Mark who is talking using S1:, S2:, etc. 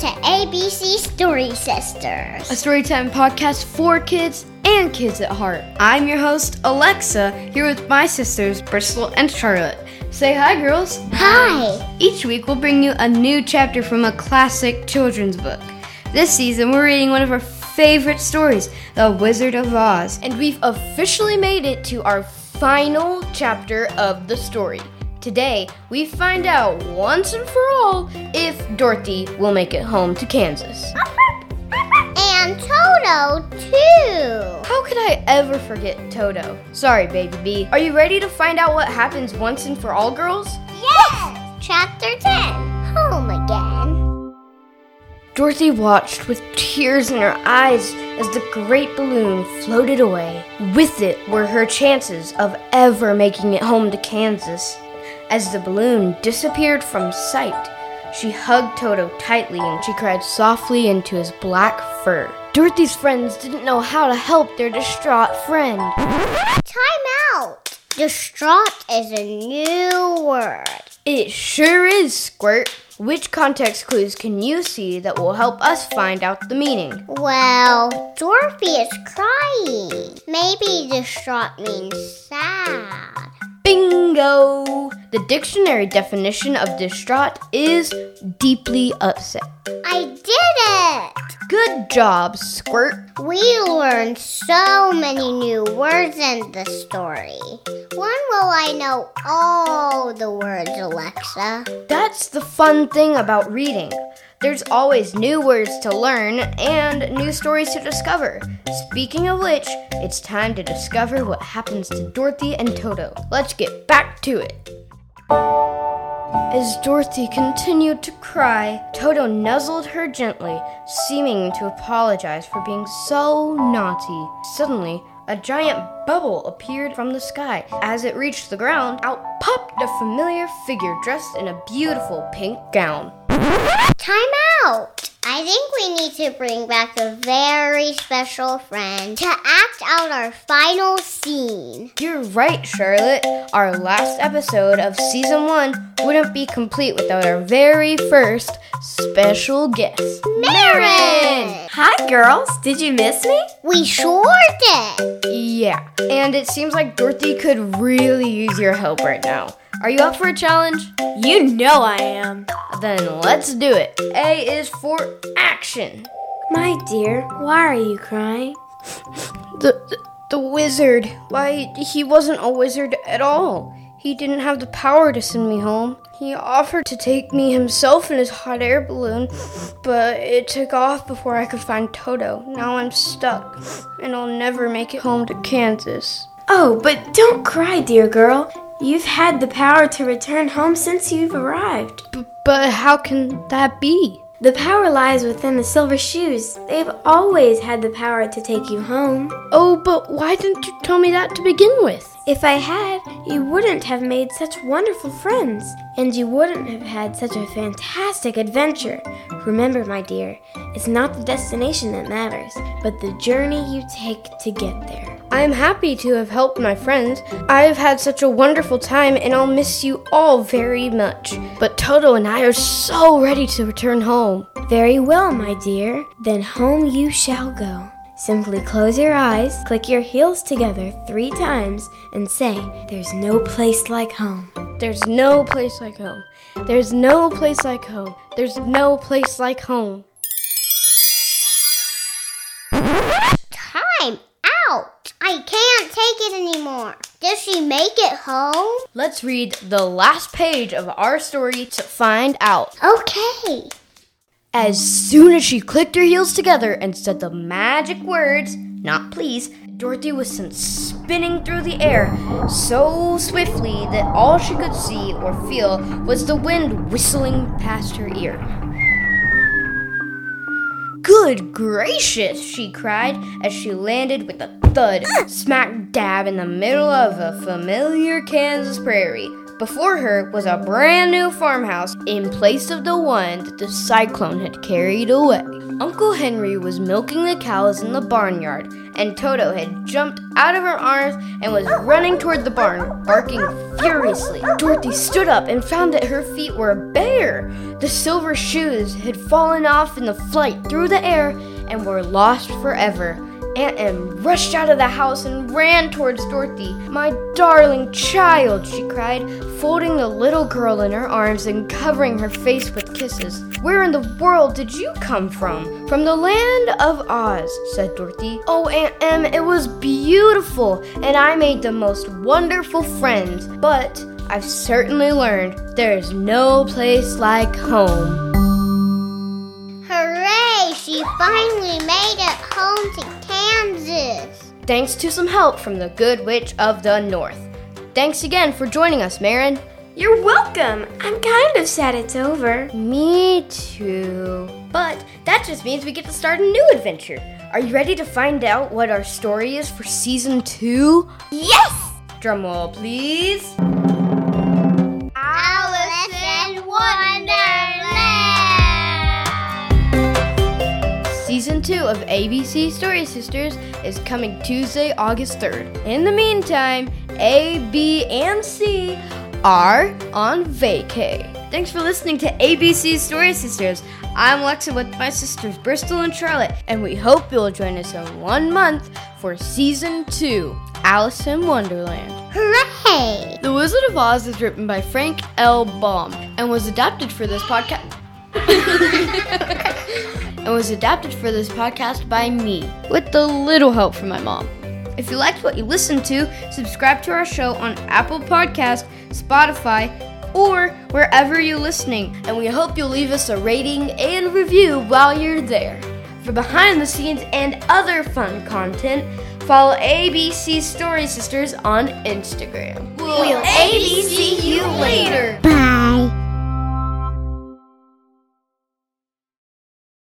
S1: to ABC Story Sisters,
S2: a storytime podcast for kids and kids at heart. I'm your host, Alexa, here with my sisters, Bristol and Charlotte. Say hi, girls.
S1: Hi.
S2: Each week, we'll bring you a new chapter from a classic children's book. This season, we're reading one of our favorite stories, The Wizard of Oz, and we've officially made it to our final chapter of the story. Today, we find out once and for all if Dorothy will make it home to Kansas.
S1: And Toto, too.
S2: How could I ever forget Toto? Sorry, baby B. Are you ready to find out what happens once and for all, girls?
S1: Yes! Chapter 10 Home Again.
S2: Dorothy watched with tears in her eyes as the great balloon floated away. With it were her chances of ever making it home to Kansas. As the balloon disappeared from sight, she hugged Toto tightly and she cried softly into his black fur. Dorothy's friends didn't know how to help their distraught friend.
S1: Time out. Distraught is a new word.
S2: It sure is, Squirt. Which context clues can you see that will help us find out the meaning?
S1: Well, Dorothy is crying. Maybe distraught means sad.
S2: Bingo! The dictionary definition of distraught is deeply upset.
S1: I did it!
S2: Good job, Squirt.
S1: We learned so many new words in the story. When will I know all the words, Alexa?
S2: That's the fun thing about reading. There's always new words to learn and new stories to discover. Speaking of which, it's time to discover what happens to Dorothy and Toto. Let's get back to it. As Dorothy continued to cry, Toto nuzzled her gently, seeming to apologize for being so naughty. Suddenly, a giant bubble appeared from the sky. As it reached the ground, out popped a familiar figure dressed in a beautiful pink gown.
S1: Time out! I think we need to bring back a very special friend to act out our final scene.
S2: You're right, Charlotte. Our last episode of season one wouldn't be complete without our very first special guest,
S1: Marin!
S3: Hi, girls. Did you miss me?
S1: We sure did.
S2: Yeah, and it seems like Dorothy could really use your help right now. Are you up for a challenge?
S3: You know I am.
S2: Then let's do it. A is for action.
S3: My dear, why are you crying?
S2: The, the, the wizard. Why, he wasn't a wizard at all. He didn't have the power to send me home. He offered to take me himself in his hot air balloon, but it took off before I could find Toto. Now I'm stuck, and I'll never make it home to Kansas.
S3: Oh, but don't cry, dear girl. You've had the power to return home since you've arrived.
S2: B- but how can that be?
S3: The power lies within the silver shoes. They've always had the power to take you home.
S2: Oh, but why didn't you tell me that to begin with?
S3: If I had, you wouldn't have made such wonderful friends, and you wouldn't have had such a fantastic adventure. Remember, my dear, it's not the destination that matters, but the journey you take to get there.
S2: I am happy to have helped my friends. I have had such a wonderful time, and I'll miss you all very much. But Toto and I are so ready to return home.
S3: Very well, my dear. Then home you shall go. Simply close your eyes, click your heels together three times, and say, There's no place like home.
S2: There's no place like home. There's no place like home. There's no place like home.
S1: Time out! I can't take it anymore. Does she make it home?
S2: Let's read the last page of our story to find out.
S1: Okay.
S2: As soon as she clicked her heels together and said the magic words, not please, Dorothy was sent spinning through the air so swiftly that all she could see or feel was the wind whistling past her ear. Good gracious, she cried as she landed with a thud smack dab in the middle of a familiar Kansas prairie. Before her was a brand new farmhouse in place of the one that the cyclone had carried away. Uncle Henry was milking the cows in the barnyard, and Toto had jumped out of her arms and was running toward the barn, barking furiously. Dorothy stood up and found that her feet were bare. The silver shoes had fallen off in the flight through the air and were lost forever. Aunt Em rushed out of the house and ran towards Dorothy. My darling child, she cried, folding the little girl in her arms and covering her face with kisses. Where in the world did you come from? From the land of Oz, said Dorothy. Oh, Aunt Em, it was beautiful, and I made the most wonderful friends. But I've certainly learned there is no place like home.
S1: Hooray! She finally made it home to Kansas.
S2: Thanks to some help from the Good Witch of the North. Thanks again for joining us, Marin.
S3: You're welcome. I'm kind of sad it's over.
S2: Me too. But that just means we get to start a new adventure. Are you ready to find out what our story is for season two?
S3: Yes!
S2: Drumroll, please. Of ABC Story Sisters is coming Tuesday, August 3rd. In the meantime, A, B, and C are on vacay. Thanks for listening to ABC Story Sisters. I'm Lexa with my sisters Bristol and Charlotte, and we hope you'll join us in one month for Season 2 Alice in Wonderland.
S1: Hooray!
S2: The Wizard of Oz is written by Frank L. Baum and was adapted for this podcast. and was adapted for this podcast by me, with a little help from my mom. If you liked what you listened to, subscribe to our show on Apple Podcast, Spotify, or wherever you're listening, and we hope you'll leave us a rating and review while you're there. For behind the scenes and other fun content, follow ABC Story Sisters on Instagram. We'll, ABC you later.
S1: Bye.